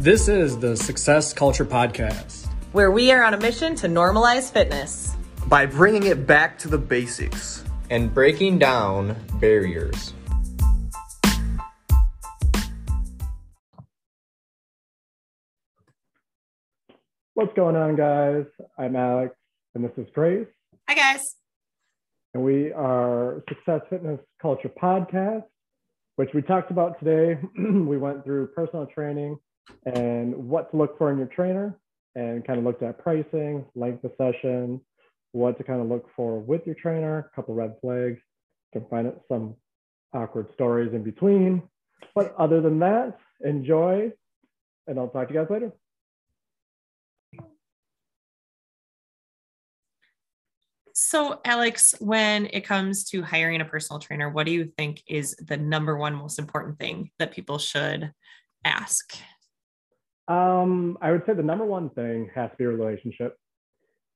This is the Success Culture Podcast, where we are on a mission to normalize fitness by bringing it back to the basics and breaking down barriers. What's going on, guys? I'm Alex, and this is Grace. Hi, guys. And we are Success Fitness Culture Podcast, which we talked about today. we went through personal training and what to look for in your trainer and kind of looked at pricing, length of session, what to kind of look for with your trainer, a couple red flags, you can find some awkward stories in between. But other than that, enjoy, and I'll talk to you guys later. So, Alex, when it comes to hiring a personal trainer, what do you think is the number one most important thing that people should ask? Um, I would say the number one thing has to be a relationship.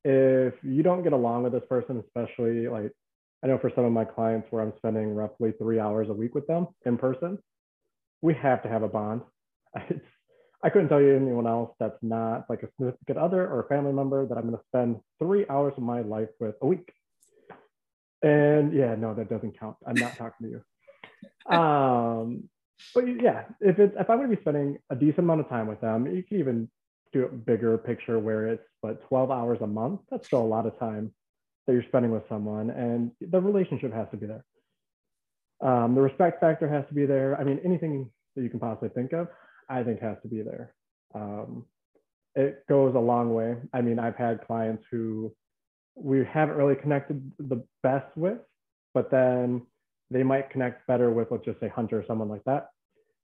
If you don't get along with this person, especially like I know for some of my clients where I'm spending roughly three hours a week with them in person, we have to have a bond. It's I couldn't tell you anyone else that's not like a significant other or a family member that I'm going to spend three hours of my life with a week. And yeah, no, that doesn't count. I'm not talking to you. Um, but yeah, if it's if I'm going to be spending a decent amount of time with them, you can even do a bigger picture where it's but 12 hours a month. That's still a lot of time that you're spending with someone, and the relationship has to be there. Um, the respect factor has to be there. I mean, anything that you can possibly think of I think has to be there. Um, it goes a long way. I mean, I've had clients who we haven't really connected the best with, but then they might connect better with, let's just say, Hunter or someone like that.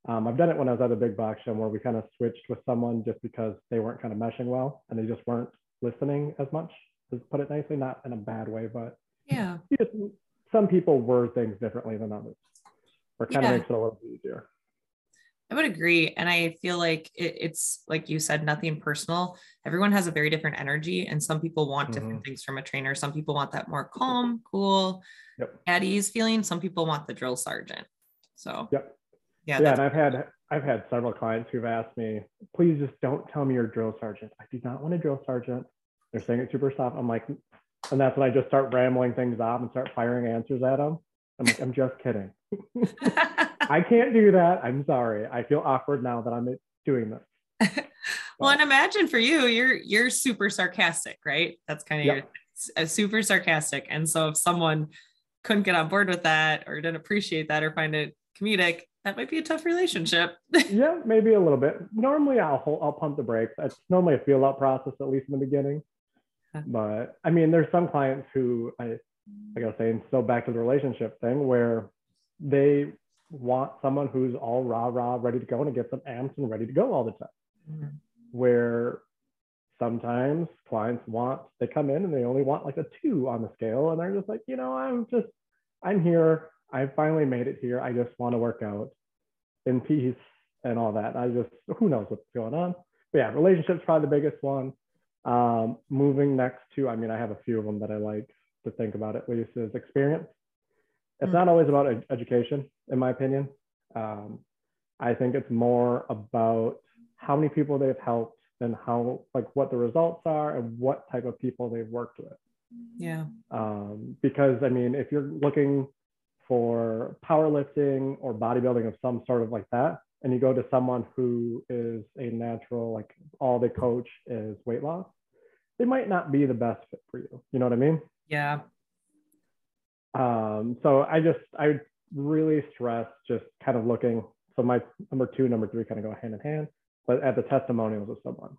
Um, I've done it when I was at a big box show where we kind of switched with someone just because they weren't kind of meshing well and they just weren't listening as much, to put it nicely, not in a bad way, but yeah, just, some people word things differently than others, or kind yeah. of makes it a little easier. I would agree. And I feel like it, it's like you said, nothing personal. Everyone has a very different energy, and some people want different mm-hmm. things from a trainer. Some people want that more calm, cool, yep. at ease feeling. Some people want the drill sergeant. So, yep. Yeah. Yeah. And I've had, I've had several clients who've asked me, please just don't tell me you're a drill sergeant. I do not want a drill sergeant. They're saying it super soft. I'm like, and that's when I just start rambling things off and start firing answers at them. I'm like, I'm just kidding. I can't do that. I'm sorry. I feel awkward now that I'm doing this. well, and imagine for you, you're you're super sarcastic, right? That's kind of yep. your uh, super sarcastic. And so if someone couldn't get on board with that or didn't appreciate that or find it comedic, that might be a tough relationship. yeah, maybe a little bit. Normally, I'll hold, I'll pump the brakes. It's normally a feel out process, at least in the beginning. But I mean, there's some clients who I, like I was saying, still back to the relationship thing where they want someone who's all rah rah, ready to go and get some amps and ready to go all the time. Mm-hmm. Where sometimes clients want, they come in and they only want like a two on the scale, and they're just like, you know, I'm just, I'm here. I finally made it here. I just want to work out in peace and all that. I just, who knows what's going on. But yeah, relationships probably the biggest one. Um, moving next to, I mean, I have a few of them that I like to think about at least is experience it's not always about ed- education, in my opinion. Um, I think it's more about how many people they've helped and how, like, what the results are and what type of people they've worked with. Yeah. Um, because, I mean, if you're looking for powerlifting or bodybuilding of some sort of like that, and you go to someone who is a natural, like, all they coach is weight loss, they might not be the best fit for you. You know what I mean? Yeah. Um, so I just, I really stress just kind of looking. So my number two, number three kind of go hand in hand, but at the testimonials of someone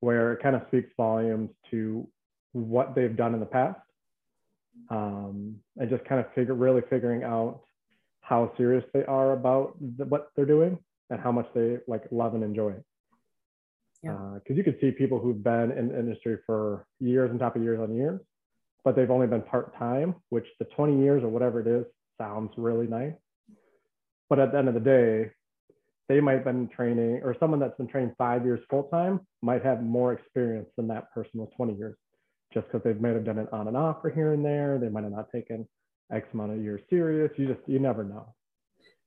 where it kind of speaks volumes to what they've done in the past. Um, and just kind of figure, really figuring out how serious they are about the, what they're doing and how much they like love and enjoy it. Because yeah. uh, you could see people who've been in the industry for years and top of years on years, but they've only been part time, which the 20 years or whatever it is sounds really nice. But at the end of the day, they might have been training, or someone that's been trained five years full time might have more experience than that person with 20 years, just because they might have done it on and off for here and there. They might have not taken X amount of years serious. You just, you never know.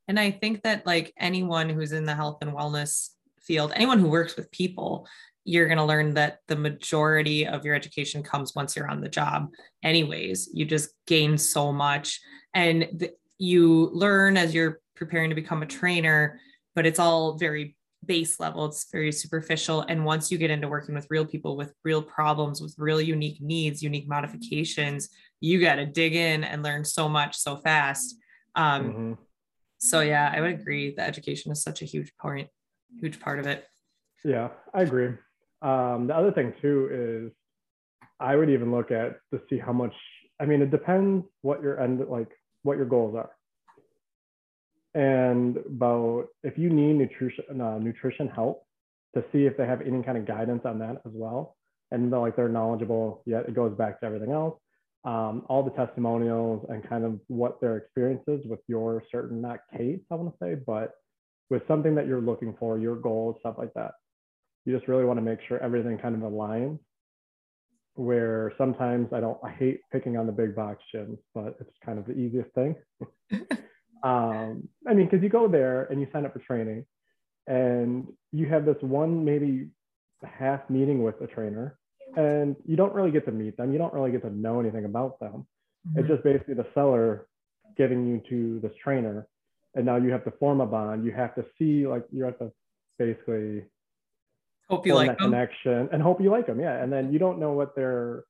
And I think that like anyone who's in the health and wellness field, anyone who works with people, you're going to learn that the majority of your education comes once you're on the job anyways. You just gain so much. And th- you learn as you're preparing to become a trainer but it's all very base level. It's very superficial. And once you get into working with real people with real problems with real unique needs unique modifications you got to dig in and learn so much so fast. Um, mm-hmm. so yeah i would agree that education is such a huge point huge part of it. Yeah i agree um, the other thing too is I would even look at to see how much. I mean, it depends what your end like what your goals are, and about if you need nutrition uh, nutrition help to see if they have any kind of guidance on that as well, and like they're knowledgeable. Yet it goes back to everything else. Um, all the testimonials and kind of what their experiences with your certain not case I want to say, but with something that you're looking for, your goals, stuff like that you just really want to make sure everything kind of aligns where sometimes I don't, I hate picking on the big box gyms, but it's kind of the easiest thing. um, I mean, because you go there and you sign up for training and you have this one, maybe half meeting with a trainer and you don't really get to meet them. You don't really get to know anything about them. Mm-hmm. It's just basically the seller getting you to this trainer. And now you have to form a bond. You have to see, like, you have to basically hope you like that them. connection and hope you like them yeah. And then you don't know what their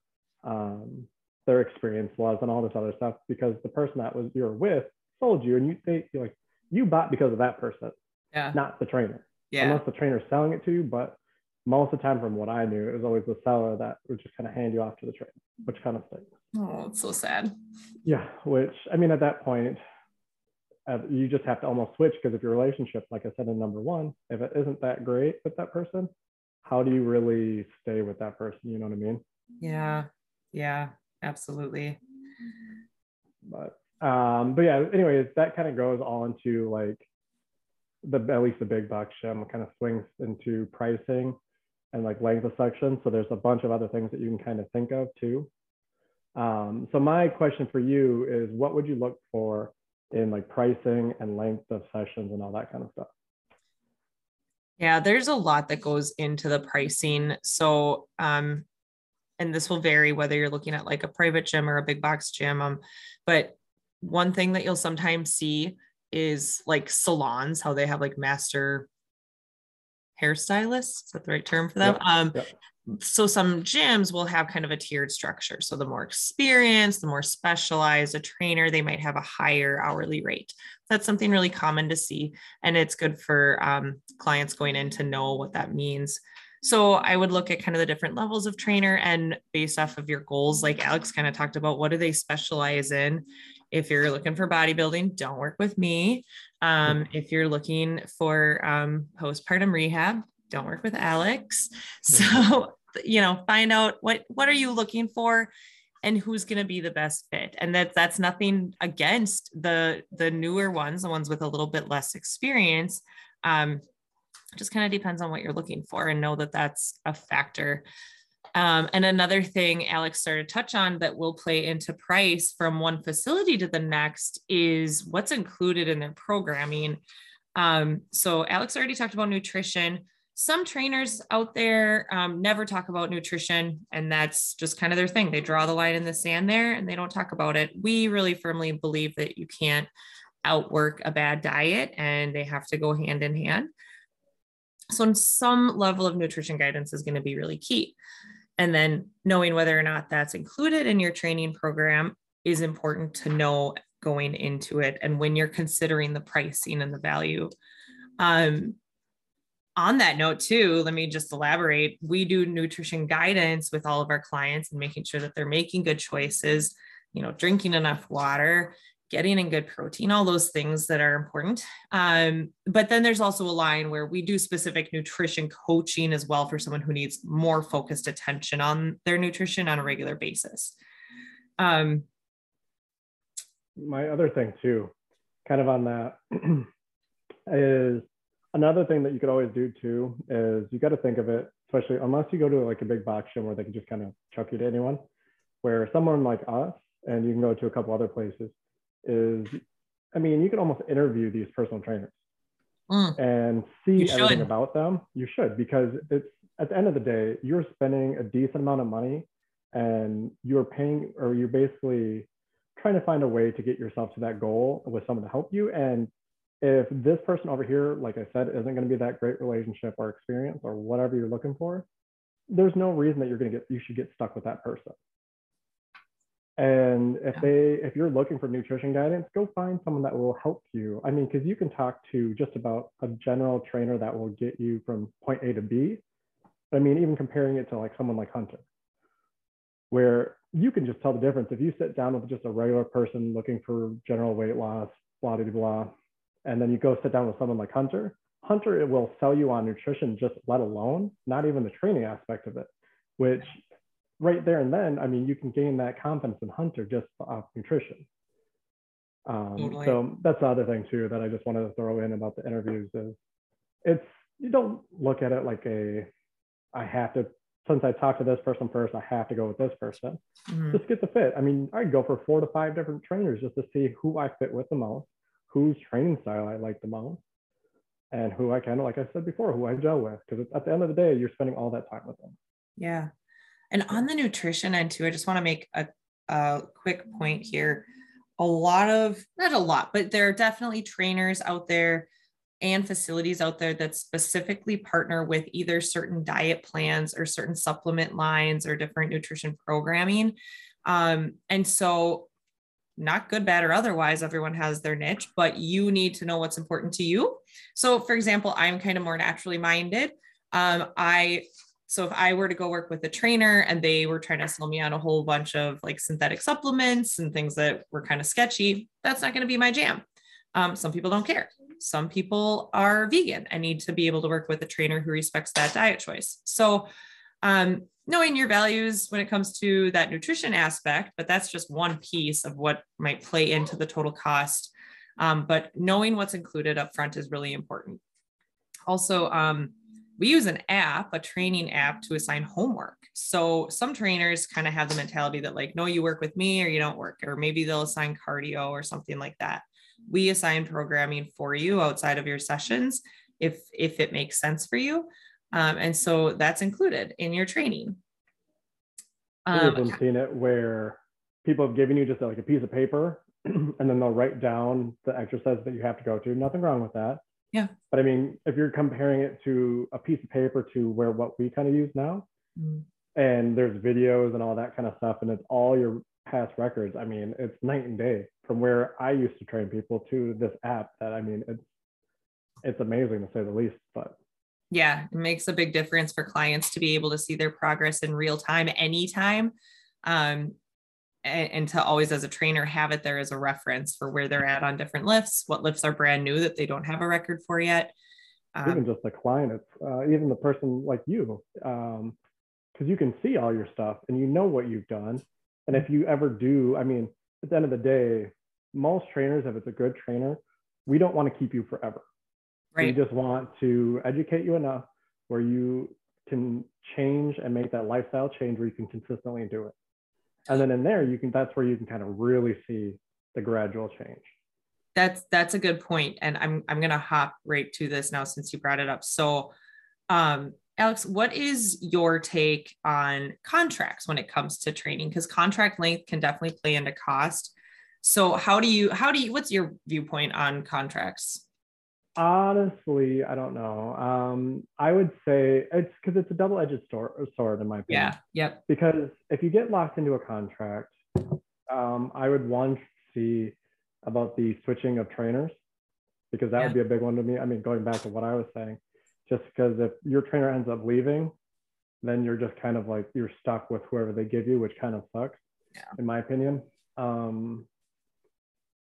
um their experience was and all this other stuff because the person that was you're with sold you and you think like you bought because of that person yeah. not the trainer. Yeah. Unless the trainer's selling it to you but most of the time from what i knew it was always the seller that would just kind of hand you off to the trainer which kind of thing. Oh it's so sad. Yeah which i mean at that point uh, you just have to almost switch because if your relationship like i said in number one if it isn't that great with that person how do you really stay with that person? You know what I mean? Yeah. Yeah, absolutely. But um, but yeah, anyways, that kind of goes all into like the at least the big box gym kind of swings into pricing and like length of section. So there's a bunch of other things that you can kind of think of too. Um, so my question for you is what would you look for in like pricing and length of sessions and all that kind of stuff? Yeah, there's a lot that goes into the pricing. So, um, and this will vary whether you're looking at like a private gym or a big box gym. Um, but one thing that you'll sometimes see is like salons, how they have like master hairstylists. Is that the right term for them? Yep. Um, yep so some gyms will have kind of a tiered structure. So the more experienced, the more specialized a trainer, they might have a higher hourly rate. That's something really common to see, and it's good for um, clients going in to know what that means. So I would look at kind of the different levels of trainer and based off of your goals, like Alex kind of talked about, what do they specialize in? If you're looking for bodybuilding, don't work with me. Um, if you're looking for um, postpartum rehab, don't work with Alex. So you know find out what what are you looking for and who's going to be the best fit. And that that's nothing against the the newer ones the ones with a little bit less experience. Um just kind of depends on what you're looking for and know that that's a factor. Um, and another thing alex started to touch on that will play into price from one facility to the next is what's included in their programming. Um, so alex already talked about nutrition some trainers out there um, never talk about nutrition and that's just kind of their thing. They draw the line in the sand there and they don't talk about it. We really firmly believe that you can't outwork a bad diet and they have to go hand in hand. So some level of nutrition guidance is going to be really key. And then knowing whether or not that's included in your training program is important to know going into it and when you're considering the pricing and the value. Um, on that note too let me just elaborate. We do nutrition guidance with all of our clients and making sure that they're making good choices you know drinking enough water getting in good protein all those things that are important. Um, but then there's also a line where we do specific nutrition coaching as well for someone who needs more focused attention on their nutrition on a regular basis. Um, my other thing too kind of on that is another thing that you could always do too is you got to think of it, especially unless you go to like a big box gym where they can just kind of chuck you to anyone, where someone like us and you can go to a couple other places is, I mean, you can almost interview these personal trainers. mm. and see everything about them, you should because it's at the end of the day, you're spending a decent amount of money and you're paying or you're basically trying to find a way to get yourself to that goal with someone to help you. And if this person over here, like I said, isn't going to be that great relationship or experience or whatever you're looking for, there's no reason that you're going to get you should get stuck with that person. And if they if you're looking for nutrition guidance, go find someone that will help you. I mean, because you can talk to just about a general trainer that will get you from point A to B. I mean, even comparing it to like someone like Hunter, where you can just tell the difference if you sit down with just a regular person looking for general weight loss, blah blah blah, and then you go sit down with someone like Hunter. Hunter it will sell you on nutrition, just let alone not even the training aspect of it, which right there and then, I mean, you can gain that confidence in Hunter just off nutrition. Um, totally. So that's the other thing too that I just wanted to throw in about the interviews is it's you don't look at it like a I have to since I talked to this person first, I have to go with this person. Mm-hmm. Just get the fit. I mean, I'd go for four to five different trainers just to see who I fit with the most, whose training style I like the most, and who I kind of, like I said before, who I gel with. Because at the end of the day, you're spending all that time with them. Yeah. And on the nutrition end too, I just want to make a, a quick point here. A lot of, not a lot, but there are definitely trainers out there and facilities out there that specifically partner with either certain diet plans or certain supplement lines or different nutrition programming. Um, and so, not good, bad, or otherwise, everyone has their niche, but you need to know what's important to you. So, for example, I'm kind of more naturally minded. Um, I so if I were to go work with a trainer and they were trying to sell me on a whole bunch of like synthetic supplements and things that were kind of sketchy, that's not going to be my jam. Um, some people don't care. Some people are vegan and need to be able to work with a trainer who respects that diet choice. So, um, knowing your values when it comes to that nutrition aspect, but that's just one piece of what might play into the total cost. Um, but knowing what's included up front is really important. Also, um, we use an app, a training app to assign homework. So some trainers kind of have the mentality that, like, no, you work with me or you don't work, or maybe they'll assign cardio or something like that we assign programming for you outside of your sessions if if it makes sense for you um, and so that's included in your training. Um, i've seen it where people have given you just like a piece of paper and then they'll write down the exercise that you have to go to. Nothing wrong with that. Yeah. But i mean if you're comparing it to a piece of paper to where what we kind of use now mm. and there's videos and all that kind of stuff and it's all your past records i mean it's night and day from where I used to train people to this app that I mean it's it's amazing to say the least but yeah it makes a big difference for clients to be able to see their progress in real time anytime um, and, and, to always as a trainer have it there as a reference for where they're at on different lifts what lifts are brand new that they don't have a record for yet um, even just the client it's uh, even the person like you because um, you can see all your stuff and you know what you've done and if you ever do i mean at the end of the day most trainers, if it's a good trainer, we don't want to keep you forever. Right. We just want to educate you enough where you can change and make that lifestyle change where you can consistently do it. And then in there, you can that's where you can kind of really see the gradual change. That's that's a good point. And I'm I'm gonna hop right to this now since you brought it up. So um Alex, what is your take on contracts when it comes to training? Because contract length can definitely play into cost. So how do you how do you what's your viewpoint on contracts? Honestly, I don't know. Um, I would say it's because it's a double-edged sword, in my opinion. Yeah. Yep. Because if you get locked into a contract, um, I would want to see about the switching of trainers because that yeah. would be a big one to me. I mean, going back to what I was saying, just because if your trainer ends up leaving, then you're just kind of like you're stuck with whoever they give you, which kind of sucks, yeah. in my opinion. Um,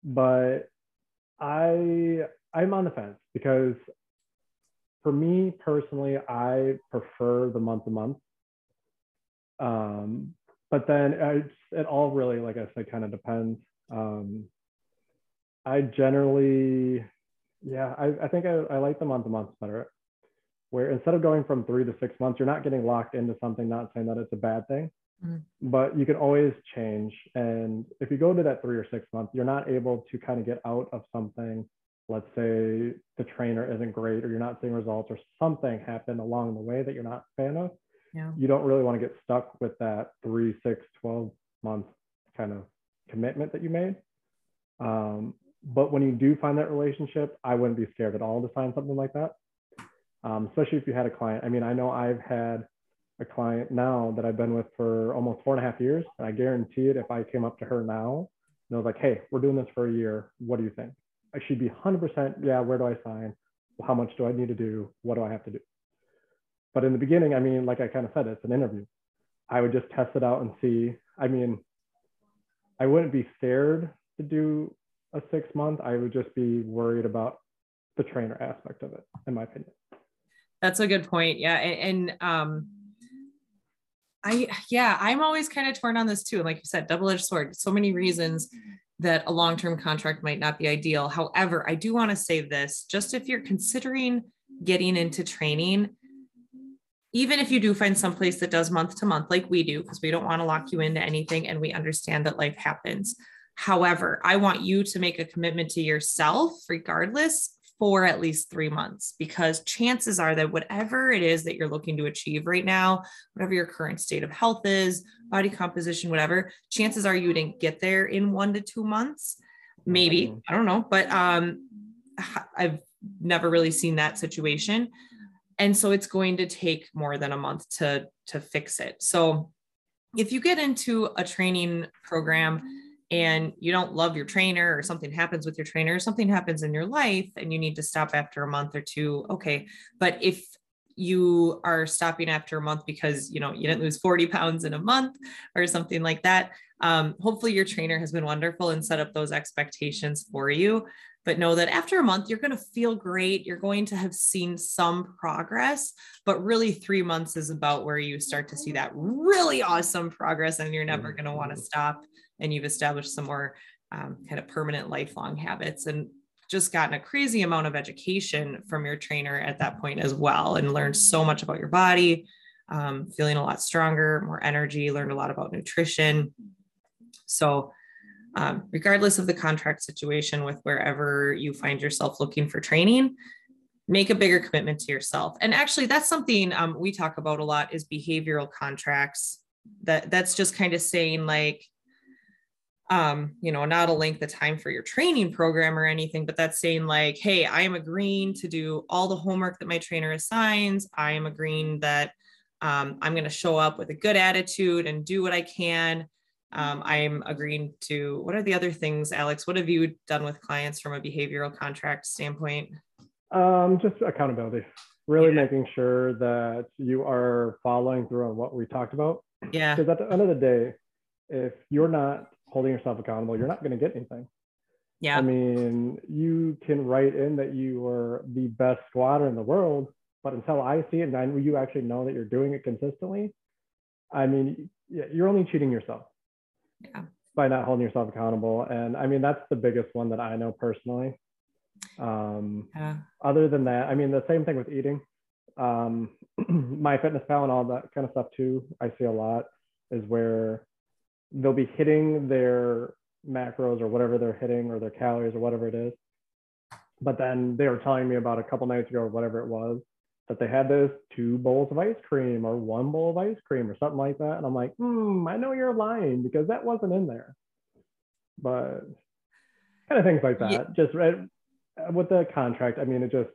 but I I'm on the fence because for me personally, I prefer the month to month. Um, but then it, it all really, like I said, kind of depends. Um, I generally, yeah, I, I think I, I like the month to month better. Where instead of going from three to six months, you're not getting locked into something, not saying that it's a bad thing. Mm. But you can always change. And if you go to that three or six months, you're not able to kind of get out of something let's say the trainer isn't great or you're not seeing results or something happened along the way that you're not a fan of, yeah. you don't really want to get stuck with that three, six, 12 month kind of commitment that you made. Um, but when you do find that relationship, I wouldn't be scared at all to sign something like that. Um, especially if you had a client. I mean, I know I've had a client now that I've been with for almost four and a half years. And I guarantee it, if I came up to her now and I was like, hey, we're doing this for a year. What do you think? She'd be 100%, yeah, where do I sign? How much do I need to do? What do I have to do? But in the beginning, I mean, like I kind of said, it's an interview. I would just test it out and see. I mean, I wouldn't be scared to do a six month. I would just be worried about the trainer aspect of it, in my opinion. That's a good point. Yeah. And, and um, I, yeah, I'm always kind of torn on this too. Like you said, double edged sword, so many reasons that a long term contract might not be ideal. However, I do want to say this just if you're considering getting into training, even if you do find some place that does month to month, like we do, because we don't want to lock you into anything and we understand that life happens. However, I want you to make a commitment to yourself, regardless, for at least three months, because chances are that whatever it is that you're looking to achieve right now, whatever your current state of health is, body composition, whatever, chances are you didn't get there in one to two months. Maybe, mm-hmm. I don't know, but um, I've never really seen that situation. And so it's going to take more than a month to, to fix it. So if you get into a training program, and you don't love your trainer or something happens with your trainer, or something happens in your life and you need to stop after a month or two, okay. But if you are stopping after a month because you know you didn't lose 40 pounds in a month or something like that um, hopefully your trainer has been wonderful and set up those expectations for you but know that after a month you're going to feel great you're going to have seen some progress but really three months is about where you start to see that really awesome progress and you're never going to want to mm-hmm. stop and you've established some more um, kind of permanent lifelong habits and just gotten a crazy amount of education from your trainer at that point as well and learned so much about your body um, feeling a lot stronger more energy learned a lot about nutrition. So um, regardless of the contract situation with wherever you find yourself looking for training make a bigger commitment to yourself. And actually that's something um, we talk about a lot is behavioral contracts. That that's just kind of saying like um, you know, not a length of time for your training program or anything, but that's saying like, hey, I am agreeing to do all the homework that my trainer assigns. I am agreeing that um, I'm going to show up with a good attitude and do what I can. Um, I'm agreeing to what are the other things, Alex? What have you done with clients from a behavioral contract standpoint? Um, just accountability, really yeah. making sure that you are following through on what we talked about. Yeah. Because at the end of the day, if you're not holding yourself accountable, you're not going to get anything. Yeah. I mean, you can write in that you are the best squatter in the world, but until I see it and you actually know that you're doing it consistently, I mean, you're only cheating yourself. Yeah. By not holding yourself accountable. And I mean, that's the biggest one that I know personally. Um, yeah. Other than that, I mean, the same thing with eating. Um, MyFitnessPal and all that kind of stuff too, I see a lot is where they'll be hitting their macros or whatever they're hitting or their calories or whatever it is. But then they were telling me about a couple nights ago or whatever it was that they had those two bowls of ice cream or one bowl of ice cream or something like that. And I'm like, hmm, I know you're lying because that wasn't in there. But kind of things like that. Yeah. Just right with the contract, I mean, it just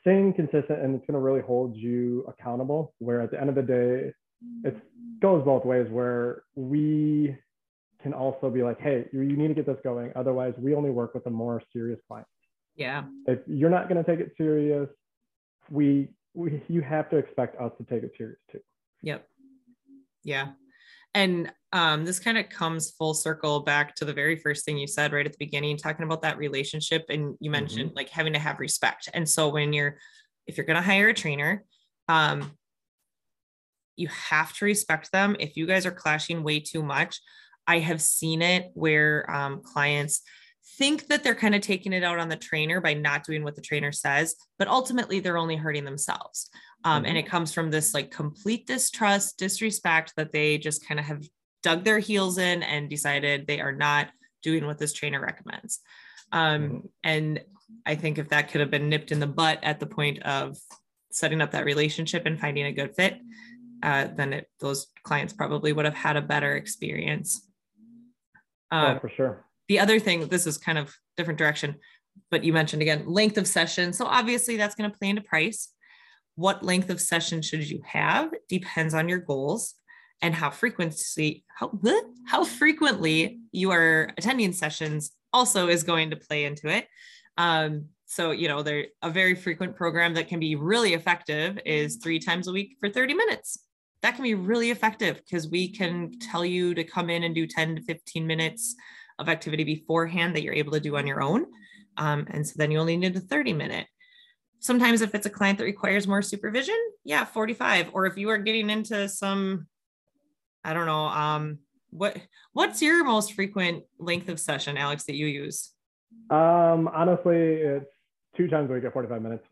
staying consistent and it's going to really hold you accountable. Where at the end of the day, it goes both ways where we can also be like, hey, you, you need to get this going. Otherwise, we only work with a more serious client. Yeah. If you're not going to take it serious, we, we you have to expect us to take it serious too. Yep. Yeah. And um, this kind of comes full circle back to the very first thing you said right at the beginning, talking about that relationship. And you mentioned mm-hmm. like having to have respect. And so when you're, if you're going to hire a trainer, um, you have to respect them. If you guys are clashing way too much, I have seen it where um, clients think that they're kind of taking it out on the trainer by not doing what the trainer says, but ultimately they're only hurting themselves. Um, mm-hmm. And it comes from this like complete distrust, disrespect that they just kind of have dug their heels in and decided they are not doing what this trainer recommends. Um, Mm-hmm. and I think if that could have been nipped in the butt at the point of setting up that relationship and finding a good fit, uh, then it, those clients probably would have had a better experience. Um, oh, for sure. the other thing, this is kind of different direction, but you mentioned again length of session. So obviously that's going to play into price. What length of session should you have depends on your goals and how frequency how bleh, how frequently you are attending sessions also is going to play into it. Um, so you know, there a very frequent program that can be really effective is three times a week for 30 minutes. That can be really effective because we can tell you to come in and do 10 to 15 minutes of activity beforehand that you're able to do on your own. Um, and so then you only need a 30 minute. Sometimes if it's a client that requires more supervision, yeah, 45. Or if you are getting into some, I don't know, um, what what's your most frequent length of session, Alex, that you use? Um, honestly, it's two times a week at 45 minutes.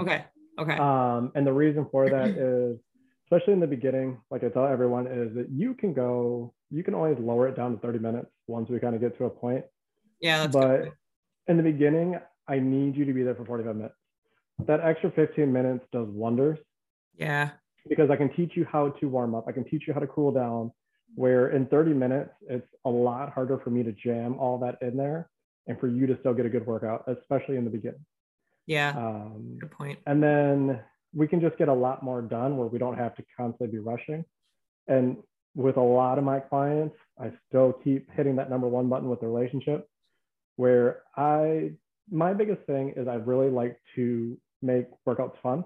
Okay. Okay. Um, and the reason for that is, especially in the beginning, like I tell everyone, is that you can go, you can always lower it down to 30 minutes once we kind of get to a point. yeah, but good. in the beginning, I need you to be there for 45 minutes. That extra 15 minutes does wonders Yeah. because I can teach you how to warm up. I can teach you how to cool down. Where in 30 minutes, it's a lot harder for me to jam all that in there and for you to still get a good workout, especially in the beginning. Yeah. Um, Good point. and then we can just get a lot more done where we don't have to constantly be rushing. And with a lot of my clients, I still keep hitting that number one button with the relationship where I, my biggest thing is I really like to make workouts fun.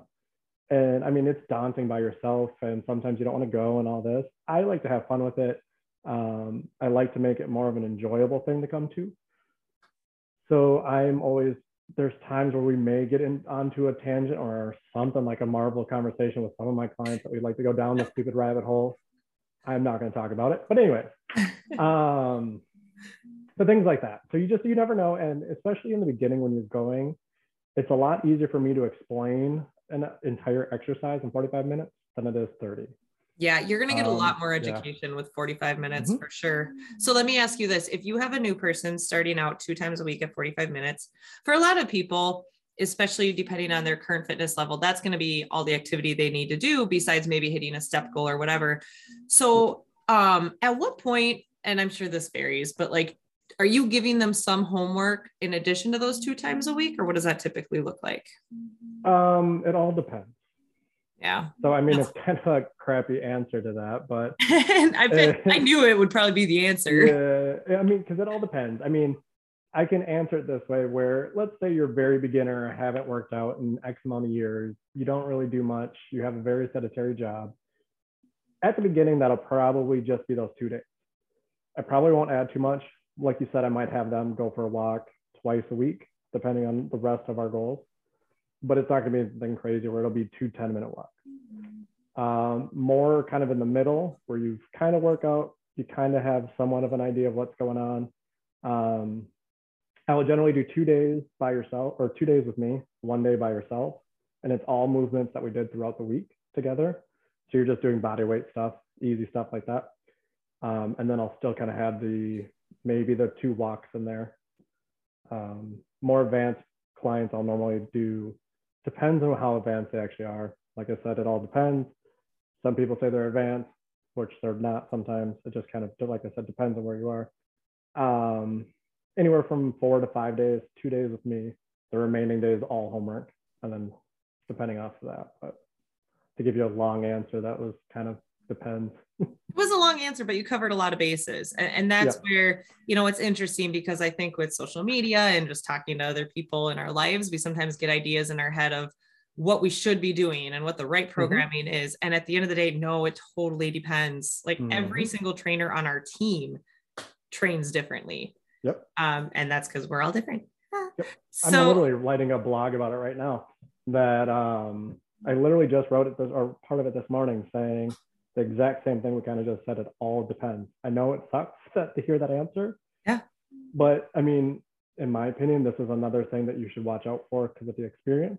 And I mean, it's daunting by yourself, and sometimes you don't want to go and all this. I like to have fun with it. Um, I like to make it more of an enjoyable thing to come to. So I'm always there's times where we may get in onto a tangent or something like a marble conversation with some of my clients that we'd like to go down the stupid rabbit hole. I'm not going to talk about it, but anyway, um, but things like that. So you just you never know, and especially in the beginning when you're going, it's a lot easier for me to explain an entire exercise in 45 minutes than it is 30. Yeah, you're going to get a Um, lot more yeah. education with 45 minutes Mhm. for sure. So let me ask you this. If you have a new person starting out two times a week at 45 minutes, for a lot of people, especially depending on their current fitness level, that's going to be all the activity they need to do besides maybe hitting a step goal or whatever. So um at what point, and I'm sure this varies, but like are you giving them some homework in addition to those two times a week or what does that typically look like? Um, it all depends. Yeah. So I mean, it's kind of a crappy answer to that, but I bet, I knew it would probably be the answer. Yeah, I mean, because it all depends. I mean, I can answer it this way where let's say you're very beginner, haven't worked out in X amount of years, you don't really do much, you have a very sedentary job. At the beginning, that'll probably just be those two days. I probably won't add too much. Like you said, I might have them go for a walk twice a week, depending on the rest of our goals. But it's not going to be anything crazy where it'll be two 10 minute walks. Um, more kind of in the middle where you kind of work out, you kind of have somewhat of an idea of what's going on. Um, I will generally do two days by yourself or two days with me, one day by yourself. And it's all movements that we did throughout the week together. So you're just doing body weight stuff, easy stuff like that. Um, and then I'll still kind of have the maybe the two walks in there. Um, more advanced clients, I'll normally do, depends on how advanced they actually are. Like I said, it all depends. Some people say they're advanced, which they're not sometimes. It just kind of, like I said, depends on where you are. Um, anywhere from four to five days, two days with me. The remaining days, all homework. And then depending off of that. But to give you a long answer, that was kind of depends. It was a long answer, but you covered a lot of bases. And, and that's where, you know, it's interesting because I think with social media and just talking to other people in our lives, we sometimes get ideas in our head of what we should be doing and what the right programming is. And at the end of the day, no, it totally depends. Like every Mhm. single trainer on our team trains differently. Yep. Um, and that's because we're all different. Ah. Yep. So I'm literally writing a blog about it right now. That um, I literally just wrote it this, or part of it this morning, saying the exact same thing we kind of just said. It all depends. I know it sucks that, to hear that answer. Yeah. But I mean, in my opinion, this is another thing that you should watch out for because of the experience.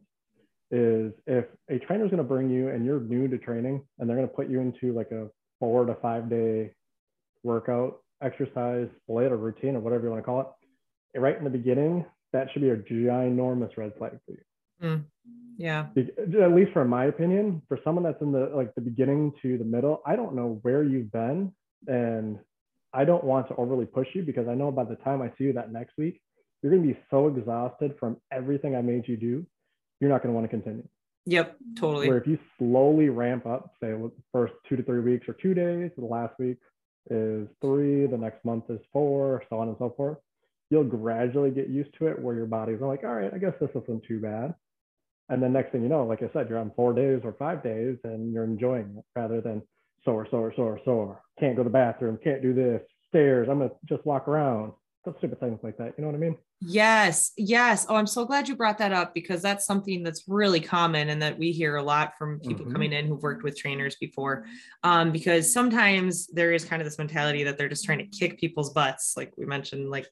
Is if a trainer is going to bring you and you're new to training and they're going to put you into like a four to five day workout exercise split or routine or whatever you want to call it, right in the beginning, that should be a ginormous red flag for you. Mm. Yeah. At least from my opinion, for someone that's in the like the beginning to the middle, I don't know where you've been and I don't want to overly push you because I know by the time I see you that next week, you're going to be so exhausted from everything I made you do, you're not going to want to continue. Yep, totally. Where if you slowly ramp up, say the first two to three weeks or two days, the last week is three, the next month is four, so on and so forth, you'll gradually get used to it where your body's like, all right, I guess this isn't too bad. And then next thing you know, like I said, you're on four days or five days and you're enjoying it rather than sore, sore, sore, sore. Can't go to the bathroom, can't do this, stairs, I'm gonna just walk around. Those stupid things like that. You know what I mean? Yes, yes. Oh, I'm so glad you brought that up because that's something that's really common and that we hear a lot from people mm-hmm. coming in who've worked with trainers before. Um, because sometimes there is kind of this mentality that they're just trying to kick people's butts, like we mentioned, like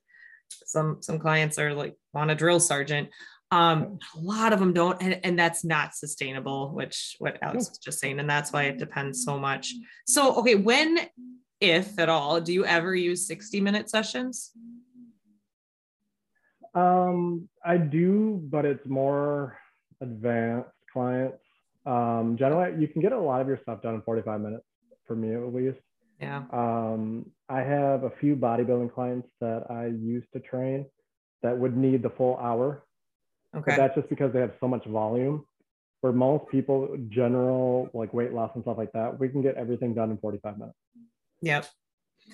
some some clients are like want a drill sergeant um a lot of them don't and, and that's not sustainable which what alex was just saying and that's why it depends so much. So okay when if at all do you ever use 60 minute sessions? Um i do but it's more advanced clients. Um generally you can get a lot of your stuff done in 45 minutes for me at least. Yeah. Um i have a few bodybuilding clients that i used to train that would need the full hour Okay. But that's just because they have so much volume. For most people, general like weight loss and stuff like that, we can get everything done in 45 minutes. Yep.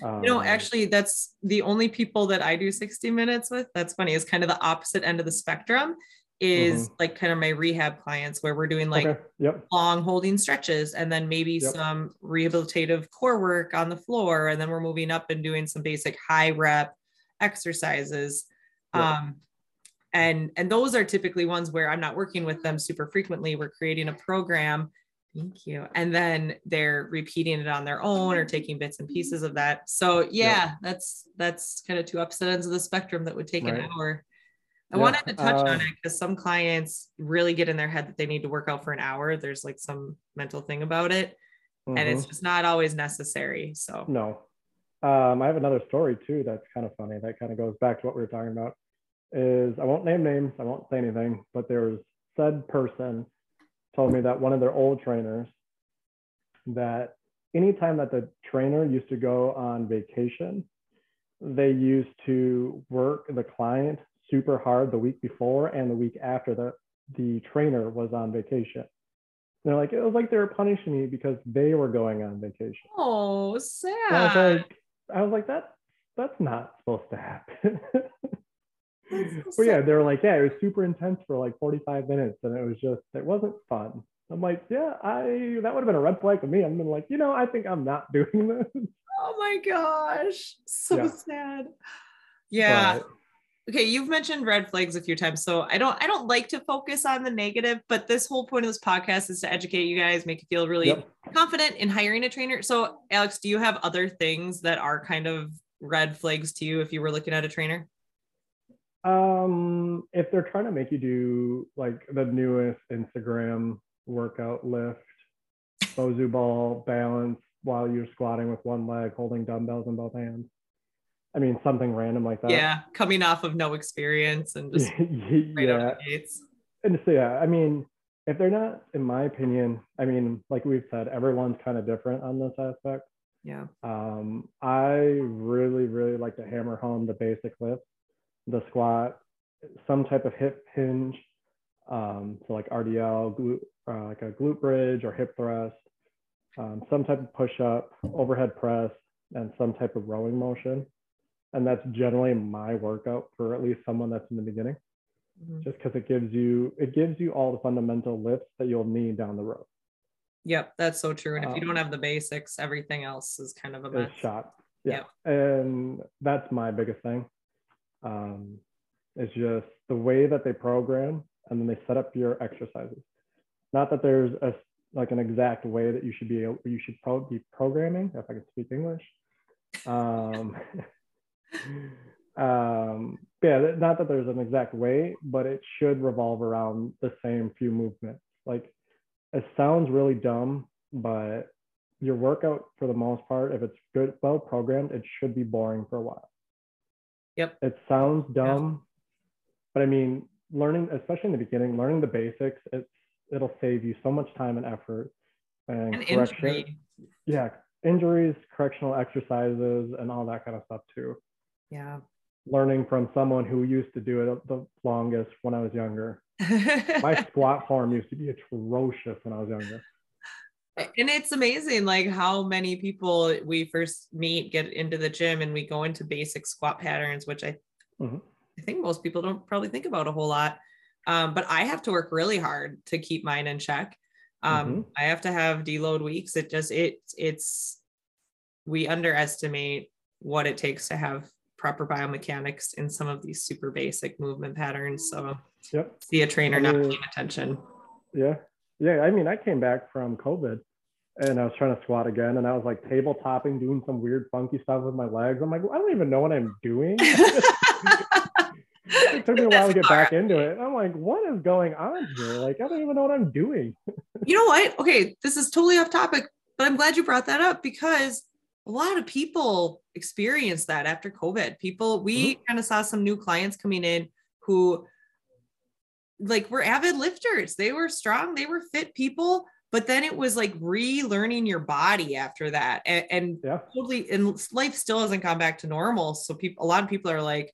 Um, you know, actually, that's the only people that I do 60 minutes with. That's funny, is kind of the opposite end of the spectrum is mm-hmm. like kind of my rehab clients where we're doing like okay. yep. long holding stretches and then maybe yep. some rehabilitative core work on the floor. And then we're moving up and doing some basic high rep exercises. Yep. Um, and and those are typically ones where i'm not working with them super frequently we're creating a program thank you and then they're repeating it on their own or taking bits and pieces of that so yeah, yeah. that's that's kind of two opposite ends of the spectrum that would take right. an hour I yeah. wanted to touch uh, on it because some clients really get in their head that they need to work out for an hour. There's like some mental thing about it, mm-hmm. and it's mm-hmm. just not always necessary. So no, um, I have another story too that's kind of funny. That kind of goes back to what we were talking about is I won't name names, I won't say anything, but there was said person told me that one of their old trainers that anytime that the trainer used to go on vacation, they used to work the client super hard the week before and the week after the, the trainer was on vacation. they're like, it was like they were punishing me because they were going on vacation. Oh, sad. I was like, I was like, that that's not supposed to happen. but yeah, they were like, yeah, it was super intense for like 45 minutes, and it was just, it wasn't fun. I'm like, yeah, I that would have been a red flag for me. I'm been like, you know, I think I'm not doing this. Oh my gosh, so yeah. sad. Yeah. But, okay, you've mentioned red flags a few times, so I don't I don't like to focus on the negative, but this whole point of this podcast is to educate you guys, make you feel really yep. confident in hiring a trainer. So, Alex, do you have other things that are kind of red flags to you if you were looking at a trainer? Um, if they're trying to make you do like the newest Instagram workout lift, Bosu ball balance while you're squatting with one leg, holding dumbbells in both hands. I mean, something random like that. Yeah, coming off of no experience and just yeah. And so yeah, I mean, if they're not, in my opinion, I mean, like we've said, everyone's kind of different on this aspect. Yeah. Um, I really, really like to hammer home the basic lift the squat, some type of hip hinge, um, so like RDL, glute, uh, like a glute bridge or hip thrust, um, some type of push up, overhead press, and some type of rowing motion. And that's generally my workout for at least someone that's in the beginning, mm-hmm. just because it gives you it gives you all the fundamental lifts that you'll need down the road. Yep, that's so true. And if you don't um, have the basics, everything else is kind of a mess. shot. Yeah. Yep. And that's my biggest thing. Um, it's just the way that they program and then they set up your exercises. Not that there's a like an exact way that you should be able, you should probably be programming if I can speak English. Um, um, yeah, not that there's an exact way, but it should revolve around the same few movements. Like it sounds really dumb, but your workout for the most part, if it's good, well programmed, it should be boring for a while. Yep. It sounds dumb, but I mean, learning, especially in the beginning, learning the basics, it's it'll save you so much time and effort and, And correction. injury. Yeah, injuries, correctional exercises, and all that kind of stuff too. Yeah. Learning from someone who used to do it the longest when I was younger. My squat form used to be atrocious when I was younger. And it's amazing like how many people we first meet get into the gym and we go into basic squat patterns which i Mhm. i think most people don't probably think about a whole lot um, but i have to work really hard to keep mine in check um, Mhm. i have to have deload weeks it just it it's we underestimate what it takes to have proper biomechanics in some of these super basic movement patterns so Yep. see a trainer not paying attention Yeah. Yeah. I mean, I came back from COVID and I was trying to squat again and I was like table topping, doing some weird funky stuff with my legs. I'm like, I don't even know what I'm doing. it took me a while to get back into it. I'm like, what is going on here? Like, I don't even know what I'm doing. you know what? Okay, this is totally off topic, but I'm glad you brought that up because a lot of people experienced that after COVID. People, we mm-hmm. kind of saw some new clients coming in who like were avid lifters. They were strong, they were fit people, but then it was like relearning your body after that. And, and Yeah. totally and life still hasn't gone back to normal. So people a lot of people are like,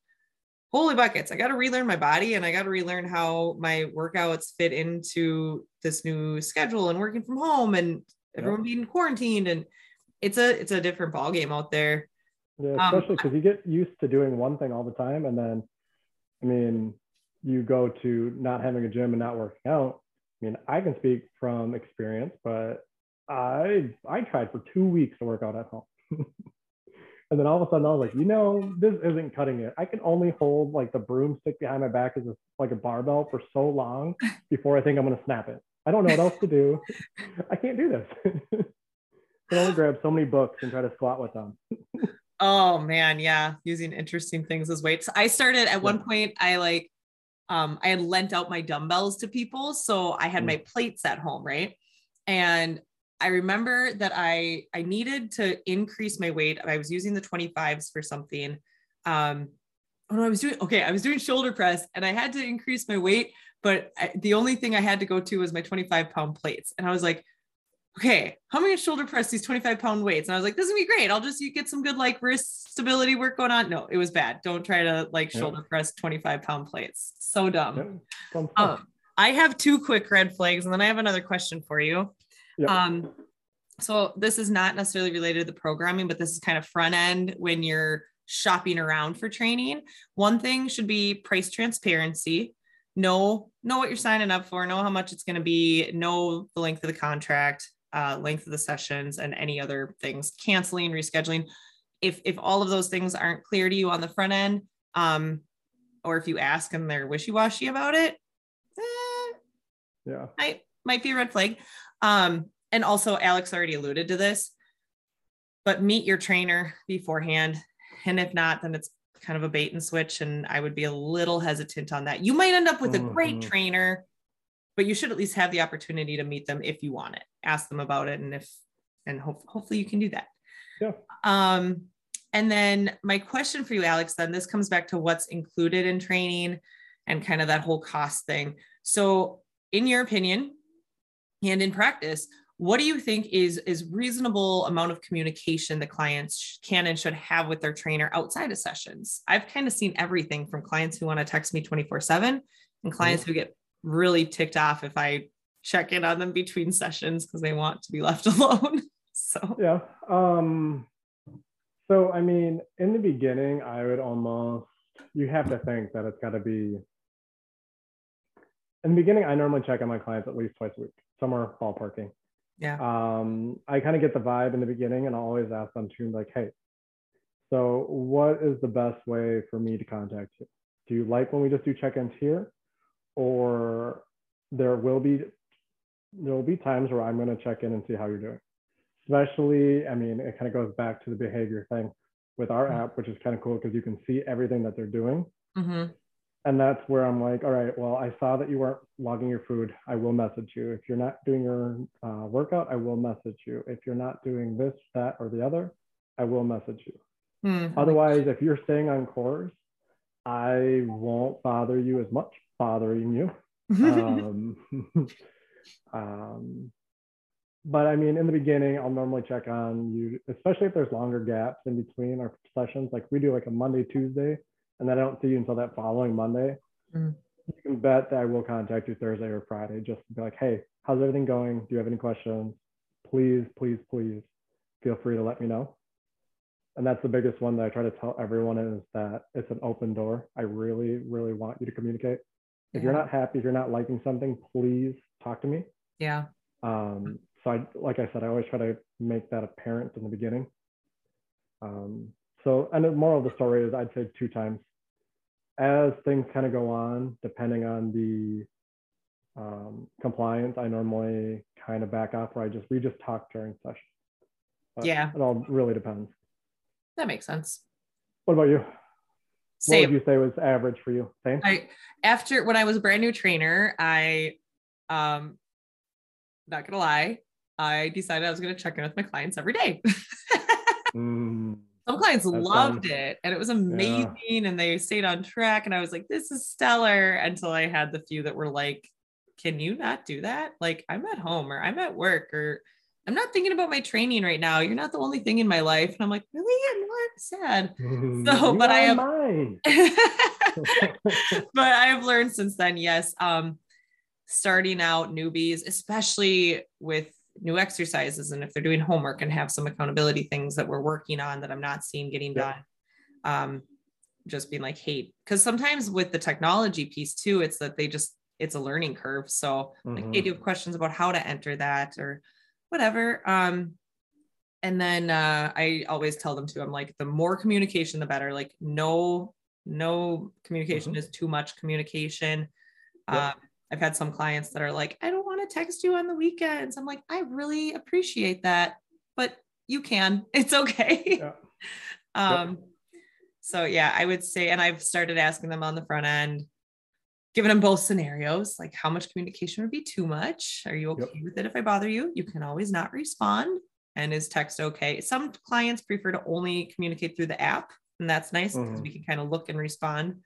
holy buckets, I got to relearn my body and I got to relearn how my workouts fit into this new schedule and working from home and everyone being quarantined. And it's a it's a different ball game out there. Yeah, Um, especially because you get used to doing one thing all the time, and then, I mean, you go to not having a gym and not working out. I mean, I can speak from experience, but I I tried for two weeks to work out at home, and then all of a sudden I was like, you know, this isn't cutting it. I can only hold like the broomstick behind my back as a, like a barbell for so long before I think I'm gonna snap it. I don't know what else to do. I can't do this. I can only grab so many books and try to squat with them. Oh man, yeah, using interesting things as weights. I started at one point. I like, um, I had lent out my dumbbells to people, so I had Mm. my plates at home, right? And I remember that I I needed to increase my weight. I was using the 25s for something. Um, oh no, I was doing okay. I was doing shoulder press, and I had to increase my weight, but I, the only thing I had to go to was my 25 pound plates, and I was like okay, how am I gonna shoulder press these 25 pound weights? And I was like, this is gonna be great. I'll just you get some good like wrist stability work going on. No, it was bad. Don't try to like Yeah. shoulder press 25 pound plates. So dumb. Yeah. Um, I have two quick red flags, and then I have another question for you. Yep. Um, so this is not necessarily related to the programming, but this is kind of front end when you're shopping around for training. One thing should be price transparency. Know know what you're signing up for. Know how much it's going to be. Know the length of the contract, uh, length of the sessions, and any other things. Canceling, rescheduling. If if all of those things aren't clear to you on the front end, um, or if you ask and they're wishy washy about it, eh, yeah. might might be a red flag. Um, and also Alex already alluded to this, but meet your trainer beforehand. And if not, then it's kind of a bait and switch. And I would be a little hesitant on that. You might end up with a great Mhm. trainer, but you should at least have the opportunity to meet them if you want it. Ask them about it, and if and hope, hopefully you can do that. Yeah. Um, and then my question for you, Alex, then this comes back to what's included in training and kind of that whole cost thing. So, in your opinion, and in practice, what do you think is is reasonable amount of communication the clients can and should have with their trainer outside of sessions? I've kind of seen everything from clients who want to text me 24/7 and clients who get really ticked off if I check in on them between sessions because they want to be left alone. so, Yeah. Um, so, I mean, in the beginning, I would almost, you have to think that it's got to be, in the beginning, I normally check on my clients at least twice a week, somewhere ballparking. yeah. Um, I kind of get the vibe in the beginning and I'll always ask them to, like, hey, so what is the best way for me to contact you? Do you like when we just do check ins here? Or there will be there will be times where I'm going to check in and see how you're doing. Especially, I mean, it kind of goes back to the behavior thing with our app, which is kind of cool because you can see everything that they're doing. hmm and that's where I'm like, all right, well, I saw that you weren't logging your food. I will message you. If you're not doing your uh, workout, I will message you. If you're not doing this, that, or the other, I will message you. Hmm. Otherwise, if you're staying on course, I won't bother you as much, bothering you. Um, um, but I mean, in the beginning, I'll normally check on you, especially if there's longer gaps in between our sessions. Like we do like a Monday, Tuesday, and then I don't see you until that following Monday. Mm. You can bet that I will contact you Thursday or Friday just to be like, hey, how's everything going? Do you have any questions? Please, please, please feel free to let me know. And that's the biggest one that I try to tell everyone is that it's an open door. I really, really want you to communicate. If you're not happy, if you're not liking something, please talk to me. yeah. Um, so I, like I said, I always try to make that apparent in the beginning. Um, so, and the moral of the story is I'd say two times. As things kind of go on, depending on the um, compliance, I normally kind of back off where I just, we just talk during session. But Yeah. It all really depends. That makes sense. What about you? What would you say was average for you? Same? I after when I was a brand new trainer, I um not gonna lie, I decided I was gonna check in with my clients every day. Mm, Some clients loved it and it was amazing and they stayed on track. And I was like, this is stellar until I had the few that were like, can you not do that? Like, I'm at home or I'm at work or I'm not thinking about my training right now. You're not the only thing in my life. And I'm like, really? I'm not sad. So, you but I have- but I've learned since then, yes. Um, starting out newbies, especially with new exercises, and if they're doing homework and have some accountability things that we're working on that I'm not seeing getting Yep. done, um, just being like, hey, because sometimes with the technology piece too, it's that they just it's a learning curve. So like, hey, Mhm. do you have questions about how to enter that or whatever? Um, and then uh, I always tell them too. I'm like, the more communication, the better. Like, no, no communication Mhm. is too much communication. Yep. Um, I've had some clients that are like, I don't want to text you on the weekends. I'm like, I really appreciate that, but you can. It's okay. Yeah. um, so yeah, I would say, and I've started asking them on the front end, giving them both scenarios, like how much communication would be too much? Are you okay Yep. with it if I bother you? You can always not respond. And is text okay? Some clients prefer to only communicate through the app, and that's nice because Mhm. we can kind of look and respond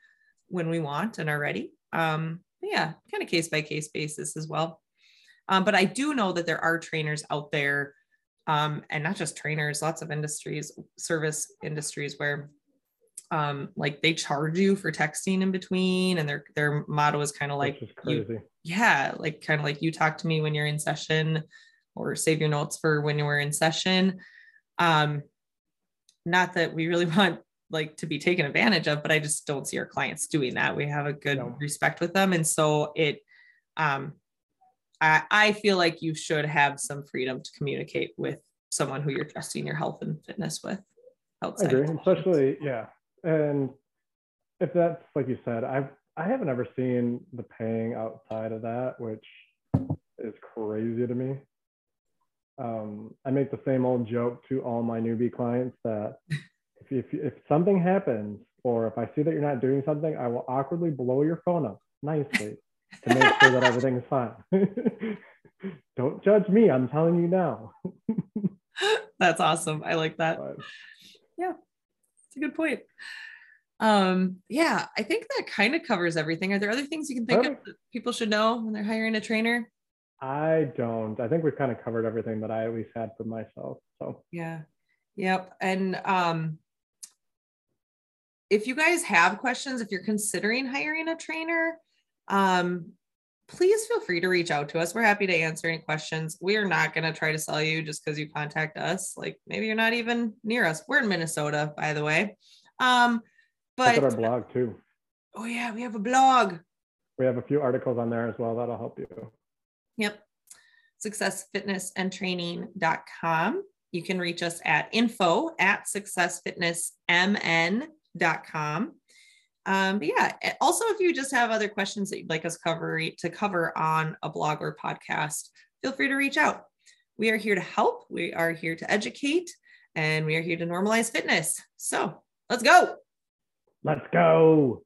when we want and are ready. Um, yeah, kind of case by case basis as well. Um, but I do know that there are trainers out there, um, and not just trainers, lots of industries, service industries where um, like they charge you for texting in between, and their their motto is kind of like you yeah, like kind of like you talk to me when you're in session or save your notes for when you were in session. Um, not that we really want like to be taken advantage of, but I just don't see our clients doing that. We have a good No. respect with them. And so it um I I feel like you should have some freedom to communicate with someone who you're trusting your health and fitness with I outside. agree, especially yeah. And if that's like you said, I've I haven't ever seen the paying outside of that, which is crazy to me. Um, I make the same old joke to all my newbie clients that if, if if something happens or if I see that you're not doing something, I will awkwardly blow your phone up nicely to make sure that everything is fine. Don't judge me. I'm telling you now. That's awesome. I like that. But It's a good point. Um, yeah, I think that kind of covers everything. Are there other things you can think of that people should know when they're hiring a trainer? I don't. I think we've kind of covered everything that I at least had for myself. So Yeah. Yep. And um if you guys have questions, if you're considering hiring a trainer, um please feel free to reach out to us. We're happy to answer any questions. We are not going to try to sell you just because you contact us. Like maybe you're not even near us. We're in Minnesota, by the way. Um, but look at our blog too. oh yeah, we have a blog. We have a few articles on there as well that'll help you. Yep. Successfitnessandtraining.com. You can reach us at info at successfitnessmn.com. Um, but yeah, also if you just have other questions that you'd like us cover to cover on a blog or podcast, feel free to reach out. We are here to help, we are here to educate, and we are here to normalize fitness. So let's go. Let's go.